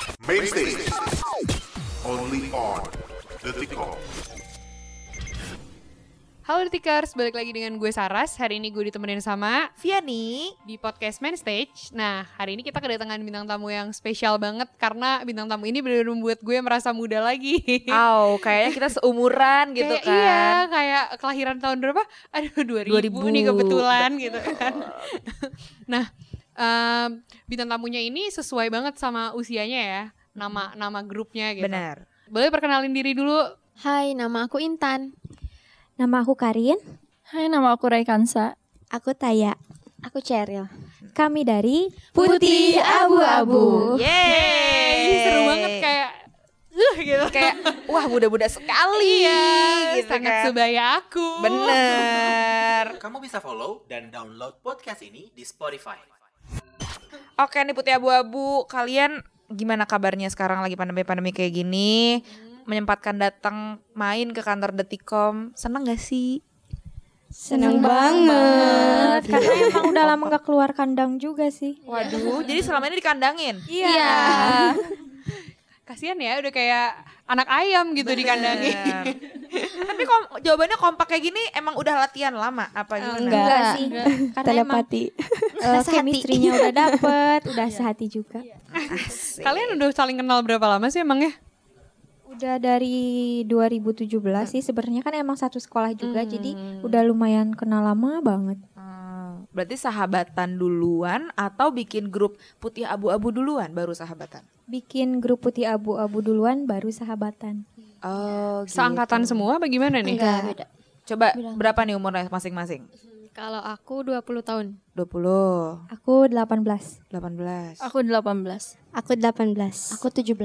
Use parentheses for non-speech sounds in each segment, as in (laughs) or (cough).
Main stage. Only on Detikcom. Halo Detikers, balik lagi dengan gue Saras. Hari ini gue ditemenin sama Viani di podcast Main Stage. Nah, hari ini kita kedatangan bintang tamu yang spesial banget karena bintang tamu ini benar-benar membuat gue merasa muda lagi. Aw, kayaknya kita seumuran (laughs) gitu kayak kan Iya, kayak kelahiran tahun berapa? Aduh, 2000, 2000. nih kebetulan gitu kan. (laughs) nah, em, bintang tamunya ini sesuai banget sama usianya ya. Nama nama grupnya gitu. Benar Boleh perkenalin diri dulu. Hai, nama aku Intan. Nama aku Karin, Hai, nama aku Raikansa. aku Taya. Aku Cheryl. Kami dari Putih Abu-Abu. Yeay Seru banget kayak uh gitu. Kayak wah muda-muda sekali Iya, gitu sangat kan. sebaya aku. Bener (laughs) Kamu bisa follow dan download podcast ini di Spotify. Oke nih Putih Abu-Abu Kalian gimana kabarnya sekarang lagi pandemi-pandemi kayak gini Menyempatkan datang main ke kantor Detikcom Seneng gak sih? Seneng banget. Karena emang udah lama gak keluar kandang juga sih. Waduh, jadi selama ini dikandangin? Iya. (laughs) Kasian ya udah kayak anak ayam gitu dikandangin. Bener. (laughs) Tapi kom jawabannya kompak kayak gini emang udah latihan lama apa gimana? Enggak, Enggak. sih. Karena emang Eh, chemistry-nya udah (laughs) dapet, udah sehati juga. Asik. Kalian udah saling kenal berapa lama sih emangnya? Udah dari 2017 sih sebenarnya kan emang satu sekolah juga jadi udah lumayan kenal lama banget. Hmm, berarti sahabatan duluan atau bikin grup putih abu-abu duluan baru sahabatan? Bikin grup putih abu-abu duluan baru sahabatan. Oh, Seangkatan semua apa gimana nih? Enggak, beda. Coba berapa nih umurnya masing-masing? Kalau aku 20 tahun. 20, Aku 18. 18. Aku 18. Aku 18. Aku 17.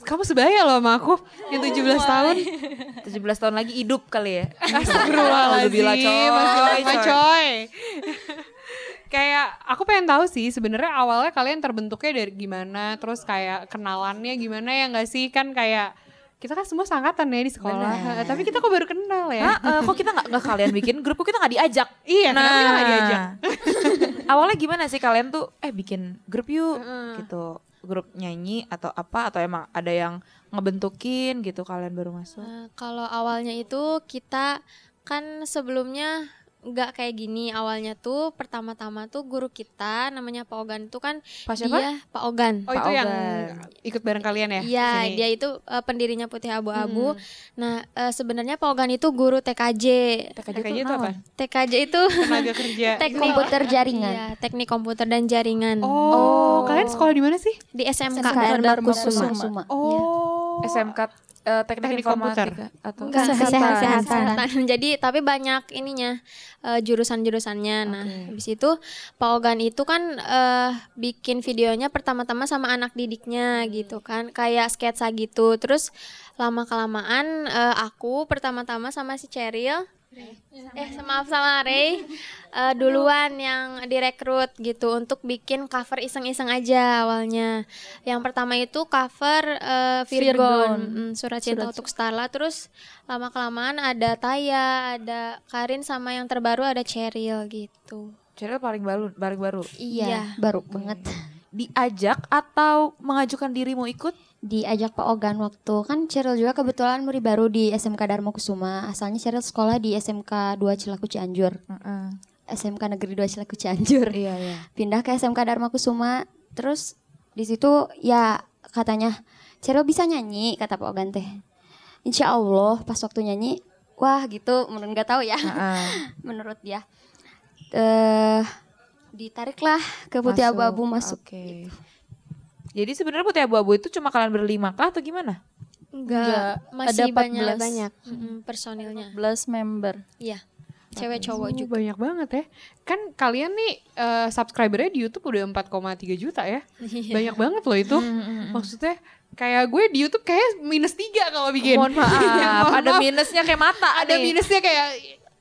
Kamu sebaya loh sama aku yang 17 tahun. (laughs) 17 tahun lagi hidup kali ya. Astagfirullahaladzim. Coy. coy. kayak aku pengen tahu sih sebenarnya awalnya kalian terbentuknya dari gimana, terus kayak kenalannya gimana ya nggak sih kan kayak kita kan semua sangkatan ya di sekolah, Bener. tapi kita kok baru kenal ya? Hah, eh, kok kita nggak nggak kalian bikin grup kok kita nggak diajak? Iya, kenapa kita nggak diajak? (laughs) Awalnya gimana sih kalian tuh eh bikin grup yuk gitu. Grup nyanyi atau apa atau emang ada yang ngebentukin gitu kalian baru masuk? Nah, kalau awalnya itu kita kan sebelumnya nggak kayak gini awalnya tuh pertama-tama tuh guru kita namanya Pak Ogan itu kan Pak siapa? dia Pak Ogan Oh Pak itu yang Ogan. ikut bareng kalian ya? Iya, dia itu eh, pendirinya Putih Abu-Abu. Hmm. Nah, eh, sebenarnya Pak Ogan itu guru TKJ. TKJ, TKJ itu naon? apa? TKJ itu Tenaga kerja. (laughs) teknik Komputer (laughs) jaringan. Iya, teknik komputer dan jaringan Oh, kalian sekolah di mana sih? di SMK. SMK Kusuma. Kusuma. Oh. SMK eh, teknik, Teknik komputer. informatika atau Enggak, Kesehatan. kesehatan. Jadi tapi banyak ininya eh, jurusan-jurusannya. Nah, habis itu Pak Ogan itu kan eh, bikin videonya pertama-tama sama anak didiknya gitu kan, kayak sketsa gitu. Terus lama kelamaan eh, aku pertama-tama sama si Cheryl eh maaf sama Ray eh, duluan yang direkrut gitu untuk bikin cover iseng-iseng aja awalnya. Yang pertama itu cover eh, Virgon, Virgon. mm, surat cinta Surat- untuk Starla. Terus lama kelamaan ada Taya, ada Karin sama yang terbaru ada Cheryl gitu. Cheryl paling baru paling baru. Iya. baru banget. Diajak atau mengajukan dirimu ikut? Diajak Pak Ogan waktu kan Cheryl juga kebetulan murid baru di SMK Dharma Kusuma asalnya Cheryl sekolah di SMK 2 Cilaku Cianjur SMK Negeri 2 Cilaku Cianjur Iya iya. (laughs) pindah ke SMK Dharma Kusuma terus di situ ya katanya Cheryl bisa nyanyi kata Pak Ogan teh Insya Allah pas waktu nyanyi wah gitu menurut nggak tahu ya Heeh. (laughs) menurut dia eh ditariklah ke Putih Masuk. Abu-Abu masuk Oke. Jadi sebenarnya putih abu-abu itu cuma kalian berlima kah atau gimana? Enggak, Enggak, masih ada banyak 14. banyak mm, personilnya. 11 member. Iya. Cewek cowok Oh, juga. banyak banget ya. Kan kalian nih eh, subscribernya di YouTube udah 4,3 juta ya. Iya. Banyak banget loh itu. Maksudnya kayak gue di YouTube kayak minus 3 kalau bikin. Mohon maaf, (laughs) Ya, mohon ada maaf. minusnya kayak mata Ada nih. minusnya kayak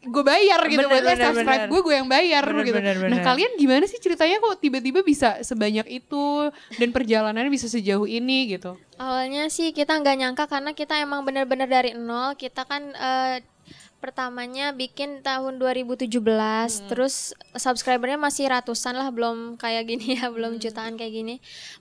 gue bayar gitu Bener, buat bener, subscribe bener. gue gue yang bayar Bener, gitu. bener, Nah bener. kalian gimana sih ceritanya kok tiba-tiba bisa sebanyak itu dan perjalanannya bisa sejauh ini gitu? Awalnya sih kita nggak nyangka karena kita emang bener-bener dari nol. Kita kan eh, pertamanya bikin tahun 2017 terus subscribernya masih ratusan lah belum kayak gini ya (laughs) belum jutaan kayak gini.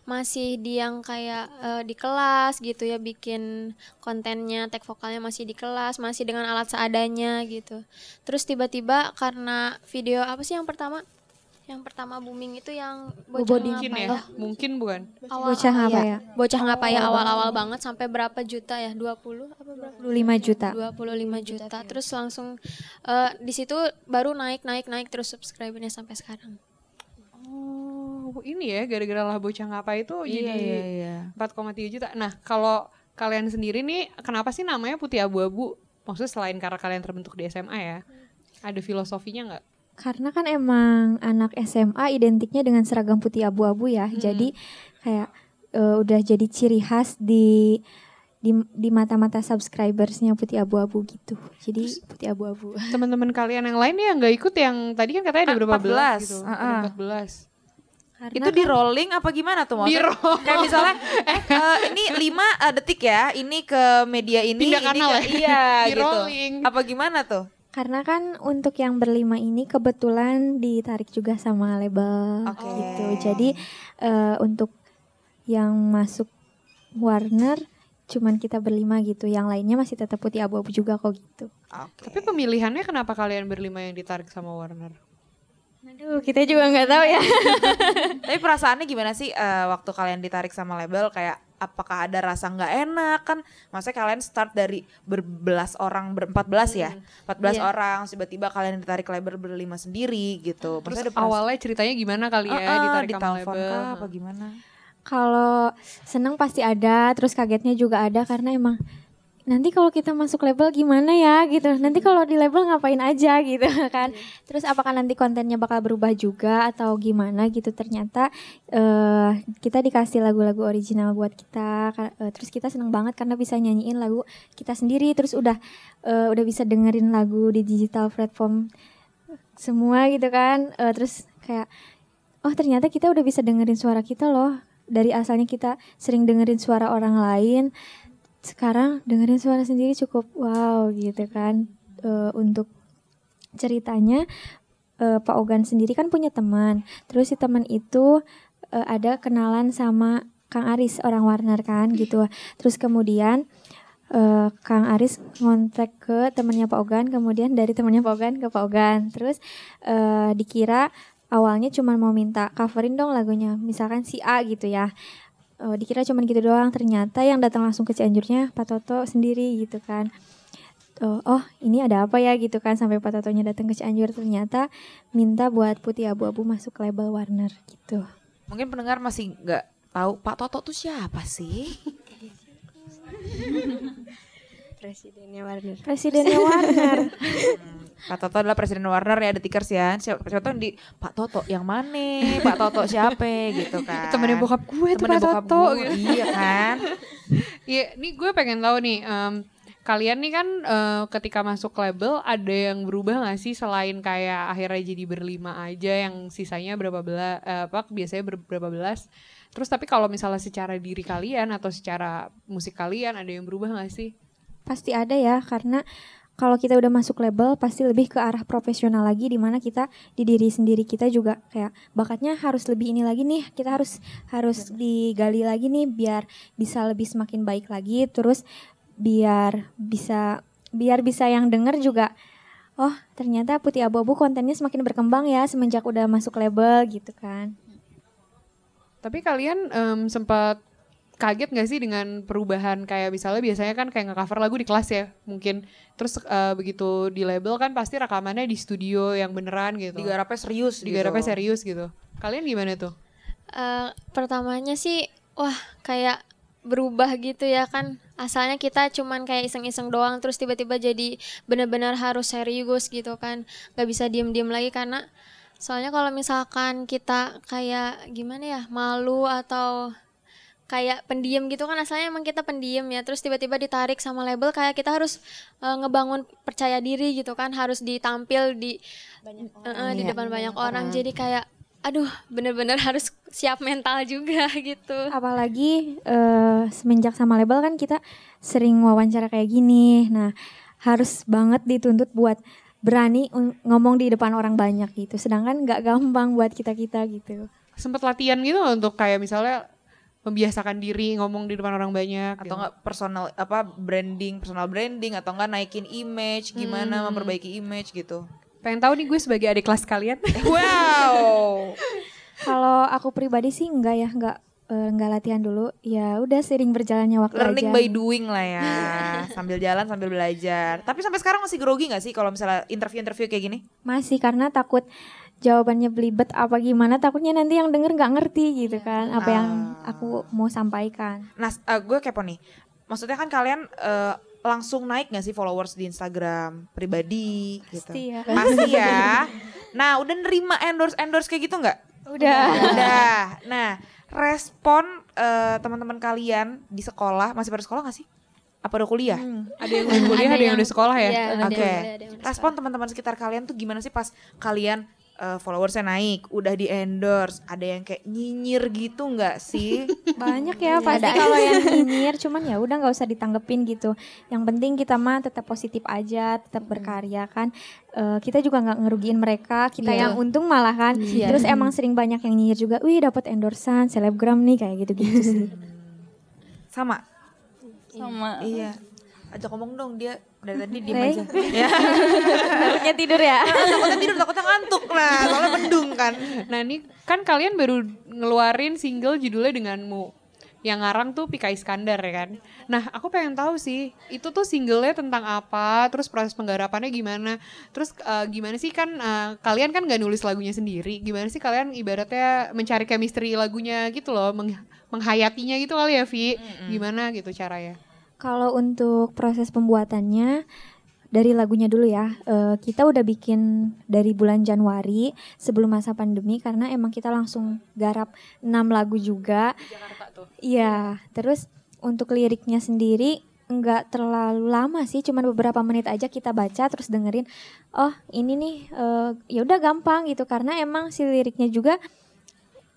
Masih di yang kayak eh, di kelas gitu ya bikin kontennya tag vokalnya masih di kelas masih dengan alat seadanya gitu. Terus tiba-tiba karena video apa sih yang pertama yang pertama booming itu yang bocah Mungkin ngapa ya, mungkin bukan. awal Bocah ngapa iya. ya? bocah ngapa ya awal-awal banget sampai berapa juta ya 20 apa berapa 25 juta. 25 juta terus langsung eh, di situ baru naik naik naik terus subscribernya sampai sekarang Oh, ini ya gara-gara lah bocah ngapa itu Iya, jadi iya, iya. 4,3 juta. Nah, kalau kalian sendiri nih kenapa sih namanya Putih Abu-abu? Maksudnya selain karena kalian terbentuk di SMA ya. Ada filosofinya nggak? Karena kan emang anak SMA identiknya dengan seragam putih abu-abu ya. Jadi kayak eh, udah jadi ciri khas di di di mata-mata subscribersnya putih abu-abu gitu. Jadi putih abu-abu. (laughs) Teman-teman kalian yang lain yang nggak ikut yang tadi kan katanya ada berapa 14, belas gitu. ah, Ada ah. 14. Karena itu di rolling apa gimana tuh Di maksudnya? roll. Kayak misalnya eh, ini 5 detik ya, ini ke media ini, Pindah ini kanal ke, ya? iya (laughs) Di gitu. rolling. Apa gimana tuh? Karena kan untuk yang berlima ini kebetulan ditarik juga sama label Oke. gitu. Jadi eh, untuk yang masuk Warner cuman kita berlima gitu. Yang lainnya masih tetap putih abu-abu juga kok gitu. Oke. Tapi pemilihannya kenapa kalian berlima yang ditarik sama Warner? Aduh, kita juga nggak tahu ya. (laughs) Tapi perasaannya gimana sih eh, waktu kalian ditarik sama label kayak apakah ada rasa nggak enak kan? Maksudnya kalian start dari berbelas orang berempat belas ya, empat belas Iya. orang tiba-tiba kalian ditarik label berlima sendiri gitu. Terus Maksudnya ada perasaan- awalnya ceritanya gimana kali ya Eh, eh, ditarik ditelepon label? kah apa gimana? Kalau seneng pasti ada, terus kagetnya juga ada karena emang nanti kalau kita masuk label gimana ya gitu. Nanti kalau di label ngapain aja (laughs) gitu kan. Terus apakah nanti kontennya bakal berubah juga atau gimana gitu. Ternyata eh kita dikasih lagu-lagu original buat kita. Eh, terus kita seneng banget karena bisa nyanyiin lagu kita sendiri. Terus udah eh, udah bisa dengerin lagu di digital platform semua gitu kan. Eh, terus kayak oh ternyata kita udah bisa dengerin suara kita loh dari asalnya kita sering dengerin suara orang lain sekarang dengerin suara sendiri cukup wow gitu kan. Eh, untuk ceritanya eh, Pak Ogan sendiri kan punya teman. Terus si teman itu eh, ada kenalan sama Kang Aris orang Warner kan gitu. Terus kemudian eh, Kang Aris ngontek ke temannya Pak Ogan kemudian dari temannya Pak Ogan ke Pak Ogan. Terus eh, dikira awalnya cuma mau minta coverin dong lagunya misalkan si A gitu ya Eh, dikira cuma gitu doang. Ternyata yang datang langsung ke Cianjurnya Pak Toto sendiri gitu kan. Oh, oh ini ada apa ya gitu kan sampai Pak Totonya datang ke Cianjur. Ternyata minta buat Putih Abu-Abu masuk label Warner gitu. Mungkin pendengar masih nggak tahu Pak Toto tuh siapa sih? presidennya Warner (laughs) Pak Toto adalah presiden Warner ya, ada tikers ya. Siapa, siapa tahu di Pak Toto yang mana? Pak Toto siapa gitu kan? (laughs) Temennya bokap gue Temennya Pak bokap Toto gue, gitu. Iya kan? (laughs) Iya, nih gue pengen tahu nih, em, kalian nih kan eh, ketika masuk label ada yang berubah gak sih selain kayak akhirnya jadi berlima aja yang sisanya berapa belas, apa biasanya ber- berapa belas. Terus tapi kalau misalnya secara diri kalian atau secara musik kalian ada yang berubah gak sih? pasti ada ya karena kalau kita udah masuk label pasti lebih ke arah profesional lagi di mana kita di diri sendiri kita juga kayak bakatnya harus lebih ini lagi nih kita harus harus digali lagi nih biar bisa lebih semakin baik lagi. Terus biar bisa biar bisa yang denger juga oh ternyata putih abu-abu kontennya semakin berkembang ya semenjak udah masuk label gitu kan. Tapi kalian em, sempat kaget gak sih dengan perubahan kayak misalnya biasanya kan kayak nge-cover lagu di kelas ya mungkin. Terus eh, begitu di label kan pasti rekamannya di studio yang beneran gitu. Digarapnya serius digarapnya gitu. serius gitu. Kalian gimana tuh? Eh, pertamanya sih wah kayak berubah gitu ya kan. Asalnya kita cuman kayak iseng-iseng doang terus tiba-tiba jadi benar-benar harus serius gitu kan. Nggak bisa diem-diem lagi karena soalnya kalau misalkan kita kayak gimana ya malu atau kayak pendiam gitu kan asalnya emang kita pendiam ya terus tiba-tiba ditarik sama label kayak kita harus eh, ngebangun percaya diri gitu kan harus ditampil di eh, di Iya. depan banyak orang jadi kayak aduh bener-bener (laughs) harus siap mental juga (laughs) gitu apalagi eh, semenjak sama label kan kita sering wawancara kayak gini nah harus banget dituntut buat berani un- ngomong di depan orang banyak gitu. Sedangkan nggak gampang buat kita-kita gitu. Sempet latihan gitu untuk kayak misalnya membiasakan diri ngomong di depan orang banyak atau gitu? enggak personal apa branding personal branding atau enggak naikin image gimana memperbaiki image gitu Pengen tahu nih gue sebagai adik kelas kalian. (laughs) wow Kalau aku pribadi sih enggak ya, enggak eh, enggak latihan dulu. Ya udah sering berjalannya waktu learning aja. by doing lah ya (laughs) sambil jalan sambil belajar tapi sampai sekarang masih grogi nggak sih kalau misalnya interview-interview kayak gini Masih karena takut jawabannya belibet apa gimana takutnya nanti yang denger nggak ngerti gitu kan apa yang Ah. aku mau sampaikan. nah eh, gue kepo nih maksudnya kan kalian eh, langsung naik gak sih followers di Instagram pribadi gitu Pasti ya. pasti ya (laughs) nah udah nerima endorse endorse kayak gitu nggak Udah. Udah. Nah, respon eh, teman-teman kalian di sekolah masih pada sekolah gak sih? Apa udah kuliah? ada yang udah kuliah, ada, yang udah sekolah ya. Iya, ada Oke. ada udah Respon teman-teman sekitar kalian tuh gimana sih pas kalian eh, followersnya naik, udah di endorse, ada yang kayak nyinyir gitu nggak sih? (laughs) Banyak ya pasti kalau yang (laughs) nyinyir cuman ya udah nggak usah ditanggepin gitu. Yang penting kita mah tetap positif aja, tetap berkarya kan. Eh, kita juga nggak ngerugiin mereka, kita Iya. yang untung malah kan. Iya. Terus emang sering banyak yang nyinyir juga, wih dapat endorsan selebgram nih kayak gitu-gitu (laughs) sih. Sama. Sama. Iya. Ajak ngomong dong dia dari tadi diem aja. (laughs) Ya. Takutnya tidur ya. takutnya tidur, takutnya ngantuk lah. Soalnya mendung kan. Nah ini kan kalian baru ngeluarin single judulnya denganmu. Yang ngarang tuh Pika Iskandar ya kan. Nah aku pengen tahu sih itu tuh singlenya tentang apa, terus proses penggarapannya gimana, terus eh, gimana sih kan eh, kalian kan gak nulis lagunya sendiri, gimana sih kalian ibaratnya mencari chemistry lagunya gitu loh, meng- menghayatinya gitu kali ya Vi, gimana gitu caranya? Kalau untuk proses pembuatannya dari lagunya dulu ya, eh, kita udah bikin dari bulan Januari sebelum masa pandemi karena emang kita langsung garap 6 lagu juga. Iya, terus untuk liriknya sendiri nggak terlalu lama sih, cuman beberapa menit aja kita baca terus dengerin. Oh ini nih, eh, ya udah gampang gitu karena emang si liriknya juga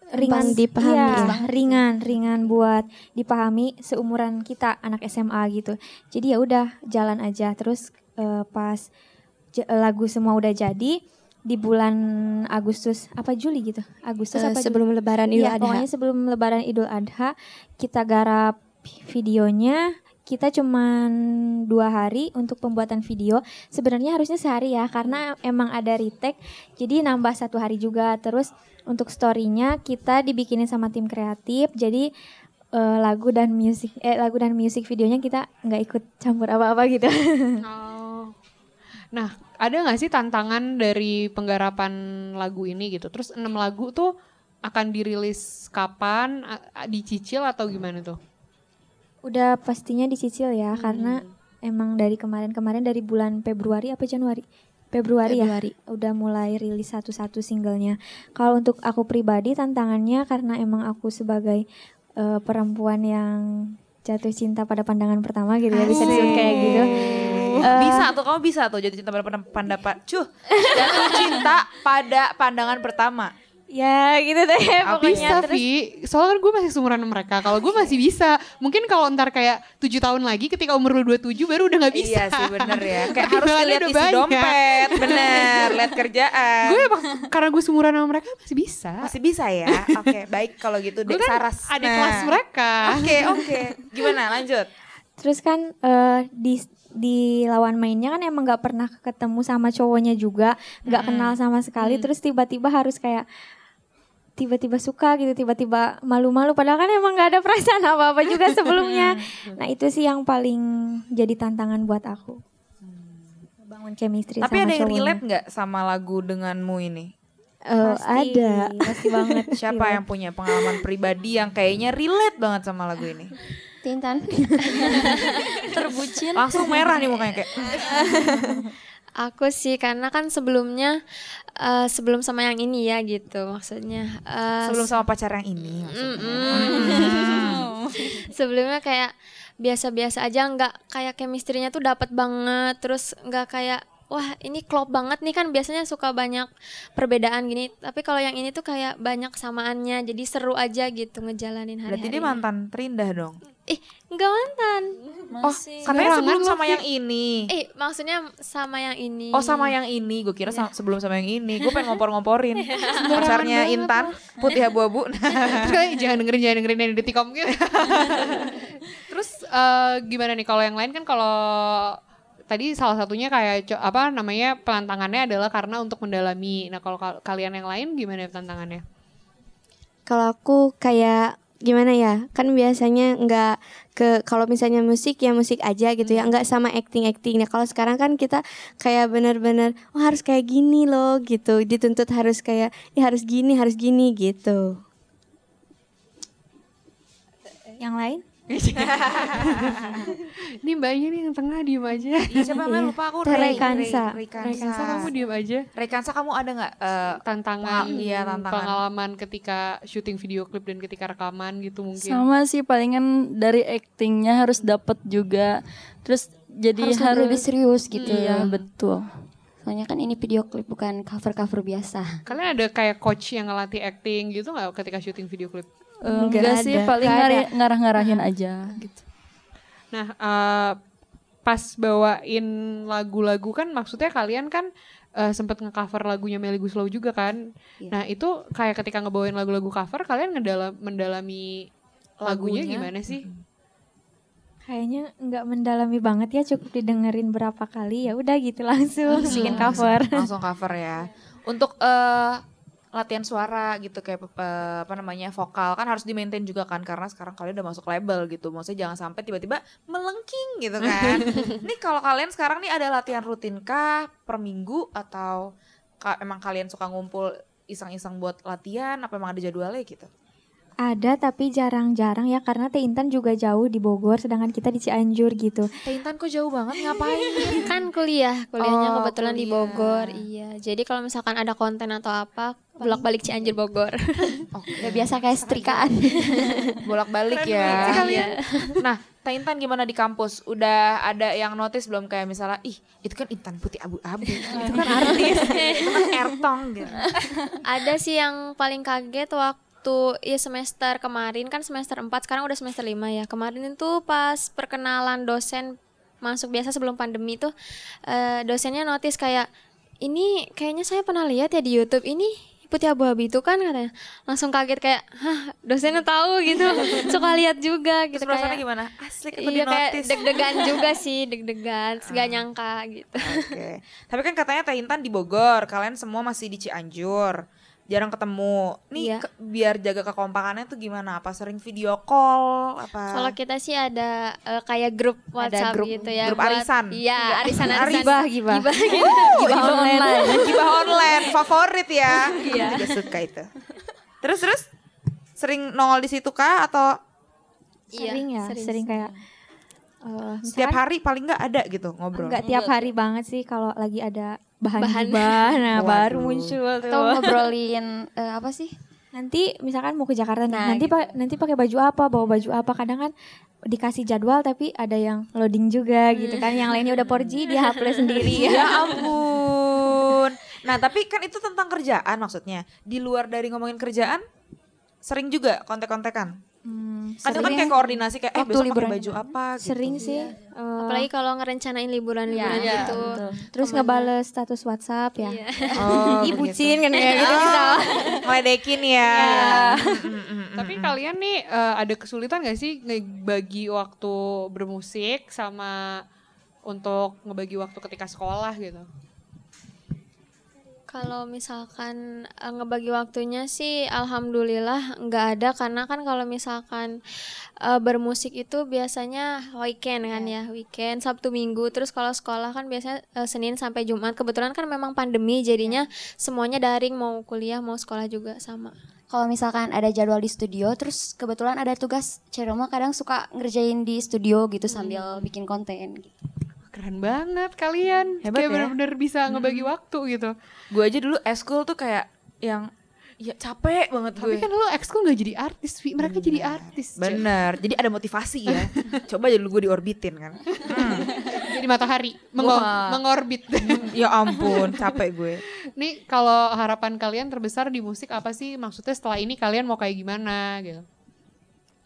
ringan dipahami iya, ya. ringan ringan buat dipahami seumuran kita anak SMA gitu jadi ya udah jalan aja terus eh, pas lagu semua udah jadi di bulan Agustus apa Juli gitu Agustus Eh, apa Juli? sebelum Lebaran Idul Iya, Adha. pokoknya sebelum Lebaran Idul Adha kita garap videonya kita cuman dua hari untuk pembuatan video sebenarnya harusnya sehari ya karena emang ada retake jadi nambah satu hari juga terus untuk storynya kita dibikinin sama tim kreatif jadi eh, lagu dan musik eh lagu dan musik videonya kita nggak ikut campur apa-apa gitu (laughs) Oh. Nah, ada nggak sih tantangan dari penggarapan lagu ini gitu? Terus enam lagu tuh akan dirilis kapan? Dicicil atau gimana tuh? Udah pastinya dicicil ya karena emang dari kemarin-kemarin dari bulan Februari apa Januari Februari, Februari. ya udah mulai rilis satu-satu singlenya. Kalau untuk aku pribadi tantangannya karena emang aku sebagai eh, perempuan yang jatuh cinta pada pandangan pertama gitu ya bisa disebut kayak gitu. Eh, bisa tuh kamu bisa tuh jatuh cinta pada pandang- pendapat cuh jatuh cinta pada pandangan pertama ya gitu deh bisa, pokoknya terus Vi. Soalnya kan gue masih seumuran sama mereka. Kalau gue masih bisa. Mungkin kalau ntar kayak tujuh tahun lagi ketika umur lu 27 baru udah nggak bisa. Iya sih bener ya (laughs) Kayak harus lihat isi banyak. dompet Bener (laughs) Lihat kerjaan gue emang karena gue seumuran sama mereka masih bisa. Masih bisa ya Oke (laughs) baik kalau gitu gue kan Saras adik Nah. kelas mereka. Oke oke Gimana lanjut Terus kan eh, di di lawan mainnya kan emang nggak pernah ketemu sama cowoknya juga, nggak kenal sama sekali. Terus tiba-tiba harus kayak tiba-tiba suka gitu, tiba-tiba malu-malu. Padahal kan emang nggak ada perasaan apa-apa juga (laughs) sebelumnya. nah itu sih yang paling jadi tantangan buat aku. Bangun chemistry Tapi sama ada yang cowoknya. relate nggak sama lagu denganmu ini Eh, Pasti, ada, pasti banget. (laughs) Siapa Relate. yang punya pengalaman pribadi Yang kayaknya relate banget sama lagu ini Tintan. (laughs) Terbucin. Langsung merah nih mukanya kayak Aku sih karena kan sebelumnya eh, sebelum sama yang ini ya gitu maksudnya. eh, Sebelum sama pacar yang ini. (laughs) Sebelumnya kayak biasa-biasa aja nggak kayak chemistry-nya tuh dapat banget terus nggak kayak wah ini klop banget nih kan biasanya suka banyak perbedaan gini tapi kalau yang ini tuh kayak banyak samaannya jadi seru aja gitu ngejalanin hari-hari Berarti dia mantan terindah dong Ih, enggak mantan. Oh, katanya Sembarangan sebelum lu, sama yang ini. Eh, maksudnya sama yang ini. Oh sama yang ini, gue kira sa- sebelum sama yang ini. Gue pengen ngompor-ngomporin (laughs) pacarnya Intan, putih abu-abu. (laughs) Terus jangan dengerin jangan dengerin yang di Detikom gitu. (laughs) Terus eh, gimana nih kalau yang lain kan kalau tadi salah satunya kayak apa namanya pelantangannya adalah karena untuk mendalami. Nah kalau kal- kalian yang lain gimana tantangannya? Kalau aku kayak gimana ya? Kan biasanya nggak ke kalau misalnya musik ya musik aja gitu ya, nggak sama acting actingnya. Kalau sekarang kan kita kayak bener-bener oh harus kayak gini loh gitu, dituntut harus kayak ya harus gini harus gini gitu. Yang lain? (laughs) Ini mbaknya nih yang tengah diem aja. Iya siapa namanya lupa aku Rekansa. Rekansa Rekansa. kamu diem aja. Rekansa kamu ada nggak eh, Tantangan, iya, tantangan. pengalaman ketika syuting video klip dan ketika rekaman gitu mungkin. Sama sih palingan dari actingnya harus dapat juga. Terus jadi harus, harus, lebih serius gitu Iya ya. betul. Soalnya kan ini video klip bukan cover-cover biasa. Kalian ada kayak coach yang ngelatih acting gitu nggak ketika syuting video klip? Nggak Enggak sih ada. paling Nggak ada. ngari- ngarah-ngarahin aja gitu. Nah, eh, pas bawain lagu-lagu kan maksudnya kalian kan eh, sempat ngecover lagunya Melly Guslow juga kan. Iya. Nah, itu kayak ketika ngebawain lagu-lagu cover kalian ngedalam mendalami lagunya, Lagunya. gimana sih? Kayaknya nggak mendalami banget ya, cukup didengerin berapa kali ya udah gitu langsung bikin cover. langsung cover ya. Untuk eh, latihan suara gitu kayak eh, apa namanya vokal kan harus di maintain juga kan karena sekarang kalian udah masuk label gitu. Maksudnya jangan sampai tiba-tiba melengking gitu kan. (laughs) Nih kalau kalian sekarang nih ada latihan rutin kah per minggu atau ka- emang kalian suka ngumpul iseng-iseng buat latihan apa emang ada jadwalnya gitu? Ada tapi jarang-jarang ya karena Teh Intan juga jauh di Bogor sedangkan kita di Cianjur gitu. Teh Intan kok jauh banget ngapain? (laughs) kan kuliah, kuliahnya Oh, kebetulan di kuliah. Bogor. Iya. Jadi kalau misalkan ada konten atau apa, bolak-balik Cianjur Bogor. (laughs) Udah biasa kayak setrikaan. (laughs) bolak-balik ya. Nah, Teh Intan gimana di kampus? Udah ada yang notice belum kayak misalnya, ih itu kan Intan putih abu-abu, itu kan artis, itu kan Ertong gitu. ada sih yang paling kaget waktu ya semester kemarin kan semester 4 sekarang udah semester 5 ya. Kemarin itu pas perkenalan dosen masuk biasa sebelum pandemi tuh eh, dosennya notice kayak ini kayaknya saya pernah lihat ya di YouTube ini putih abu-abu itu kan katanya langsung kaget kayak hah dosennya tahu gitu (laughs) suka lihat juga gitu Terus kayak gimana? Asli aku iya kayak deg-degan juga (laughs) sih deg-degan gak nyangka gitu Oke. Tapi kan katanya Teh Intan di Bogor, kalian semua masih di Cianjur. Jarang ketemu. Nih Iya. ke- biar jaga kekompakannya tuh gimana? Apa sering video call? Apa? Kalau kita sih ada eh, kayak grup WhatsApp grup- gitu ya. grup buat- arisan? Iya, arisan-arisan. Gibah, gibah. Gibah gitu. (laughs) gibah online. gibah online favorit ya. Iya. Aku juga suka itu. Terus terus sering nongol di situ kah atau Iya, Sering ya, sering, kayak eh, setiap misalkan hari paling nggak ada gitu ngobrol? nggak tiap hari banget sih kalau lagi ada bahan, Bahan. gibah, nah baru muncul tuh. Atau ngobrolin eh, apa sih? nanti misalkan mau ke Jakarta nih, Nah, nanti gitu. pa- nanti pakai baju apa, bawa baju apa. Kadang kan dikasih jadwal tapi ada yang loading juga gitu kan. Yang lainnya udah 4G dia upload (laughs) sendiri Ya ampun. Nah tapi kan itu tentang kerjaan maksudnya. Di luar dari ngomongin kerjaan, sering juga kontek-kontekan. Hmm, Kadang kan kayak koordinasi kayak eh besok pakai liburan baju apa gitu. sering sih. eh, Apalagi kalau ngerencanain liburan-liburan Iya, gitu. terus ngebales status WhatsApp ya. Iya. Oh, (laughs) Ih begitu. bucin kan kayak gitu Oh, bisa. (laughs) ngeledekin ya. Mm, mm, mm, (laughs) mm, Tapi kalian nih eh, ada kesulitan gak sih ngebagi waktu bermusik sama untuk ngebagi waktu ketika sekolah gitu? Kalau misalkan eh, ngebagi waktunya sih alhamdulillah nggak ada karena kan kalau misalkan eh, bermusik itu biasanya weekend kan ya, weekend Sabtu Minggu. Terus kalau sekolah kan biasanya eh, Senin sampai Jumat. Kebetulan kan memang pandemi jadinya semuanya daring mau kuliah mau sekolah juga sama. Kalau misalkan ada jadwal di studio, terus kebetulan ada tugas, Ceroma kadang suka ngerjain di studio gitu sambil bikin konten. Gitu. Keren banget kalian. Hebat Kayak ya. bener-bener bisa ngebagi waktu gitu. Gue aja dulu eskul tuh kayak yang ya capek banget Tapi gue. kan lu ekskul gak jadi artis, Vi. Mereka jadi artis. Bener, jadi ada motivasi ya. (laughs) Coba aja dulu gue diorbitin kan. Hmm. (laughs) Jadi matahari mengo- Wah. mengorbit. Ya ampun, capek gue. Nih kalau harapan kalian terbesar di musik apa sih? Maksudnya setelah ini kalian mau kayak gimana gitu?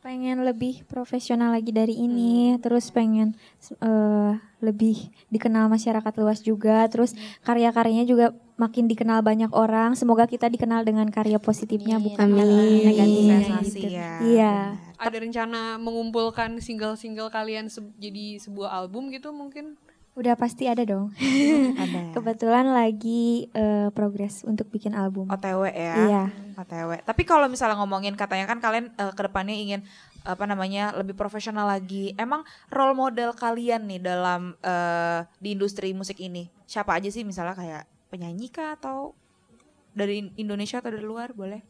Pengen lebih profesional lagi dari ini terus pengen eh, lebih dikenal masyarakat luas juga terus karya-karyanya juga makin dikenal banyak orang semoga kita dikenal dengan karya positifnya bukan Amin. negatifnya Sensasi gitu. ya. iya Ada rencana mengumpulkan single-single kalian se- jadi sebuah album gitu mungkin? Udah pasti ada dong (laughs) Ada. kebetulan lagi eh, progres untuk bikin album OTW ya. Iya. OTW. Tapi kalau misalnya ngomongin katanya kan kalian eh, ke depannya ingin apa namanya lebih profesional lagi. Emang role model kalian nih dalam eh, di industri musik ini siapa aja sih misalnya kayak penyanyi kah atau dari Indonesia atau dari luar boleh?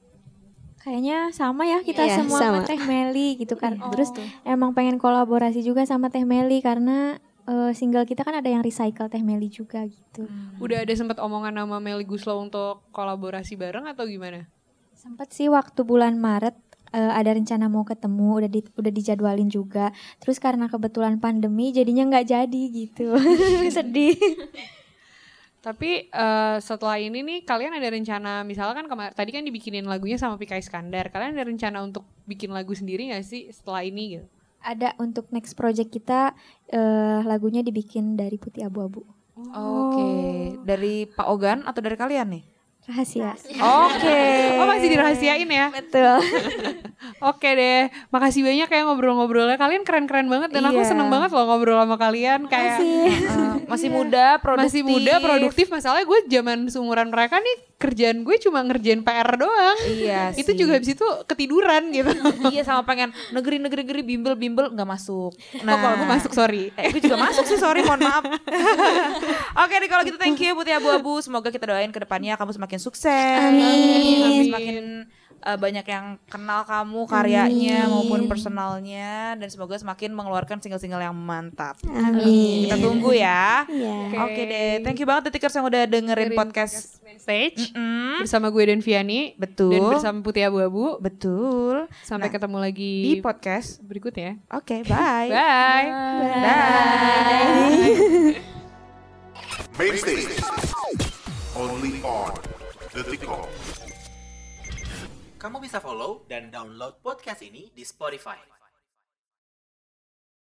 Kayaknya sama ya kita Iya, semua sama sama. Teh Meli gitu kan. (laughs) Oh. Terus emang pengen kolaborasi juga sama Teh Meli karena eh, single kita kan ada yang recycle Teh Meli juga gitu. Udah ada sempat omongan nama Melly Guslo untuk kolaborasi bareng atau gimana? Sempet sih waktu bulan Maret eh, ada rencana mau ketemu, udah di, udah dijadwalin juga. Terus karena kebetulan pandemi jadinya nggak jadi gitu. (laughs) Sedih. Tapi eh, setelah ini nih kalian ada rencana misalnya kan kemar- tadi kan dibikinin lagunya sama Pika Iskandar. Kalian ada rencana untuk bikin lagu sendiri gak sih setelah ini gitu? Ada untuk next project kita eh, lagunya dibikin dari Putih Abu-abu. Oke, dari Pak Ogan atau dari kalian nih? Rahasia. Oke. Oh masih dirahasiain ya? Betul. (laughs) Oke deh, makasih banyak ya ngobrol-ngobrolnya. Kalian keren-keren banget dan aku Iya. seneng banget loh ngobrol sama kalian. Kayak Eh, masih muda, produktif. masih muda, produktif. Masalahnya gue zaman seumuran mereka nih kerjaan gue cuma ngerjain PR doang. Iya (laughs) Itu sih. juga habis itu ketiduran gitu. iya sama pengen negeri-negeri bimbel-bimbel nggak masuk. Nah, oh, kalau gue masuk sorry. Eh, gue juga masuk sih, sorry, mohon maaf. (laughs) Oke nih kalau gitu thank you Putih Abu-Abu. Semoga kita doain ke depannya kamu semakin sukses. Amin. Semakin eh, banyak yang kenal kamu karyanya maupun personalnya dan semoga semakin mengeluarkan single-single yang mantap. Amin. Kita tunggu ya. Iya. Oke deh, thank you banget Detikers yang udah dengerin podcast. Main stage Mm, bersama gue dan Viani betul. dan bersama Putih Abu-Abu. betul. Sampai Nah, ketemu lagi Di podcast. berikutnya. Oke, bye. Bye. Bye. Main stage. Only on the TikTok. Kamu bisa follow dan download podcast ini di Spotify.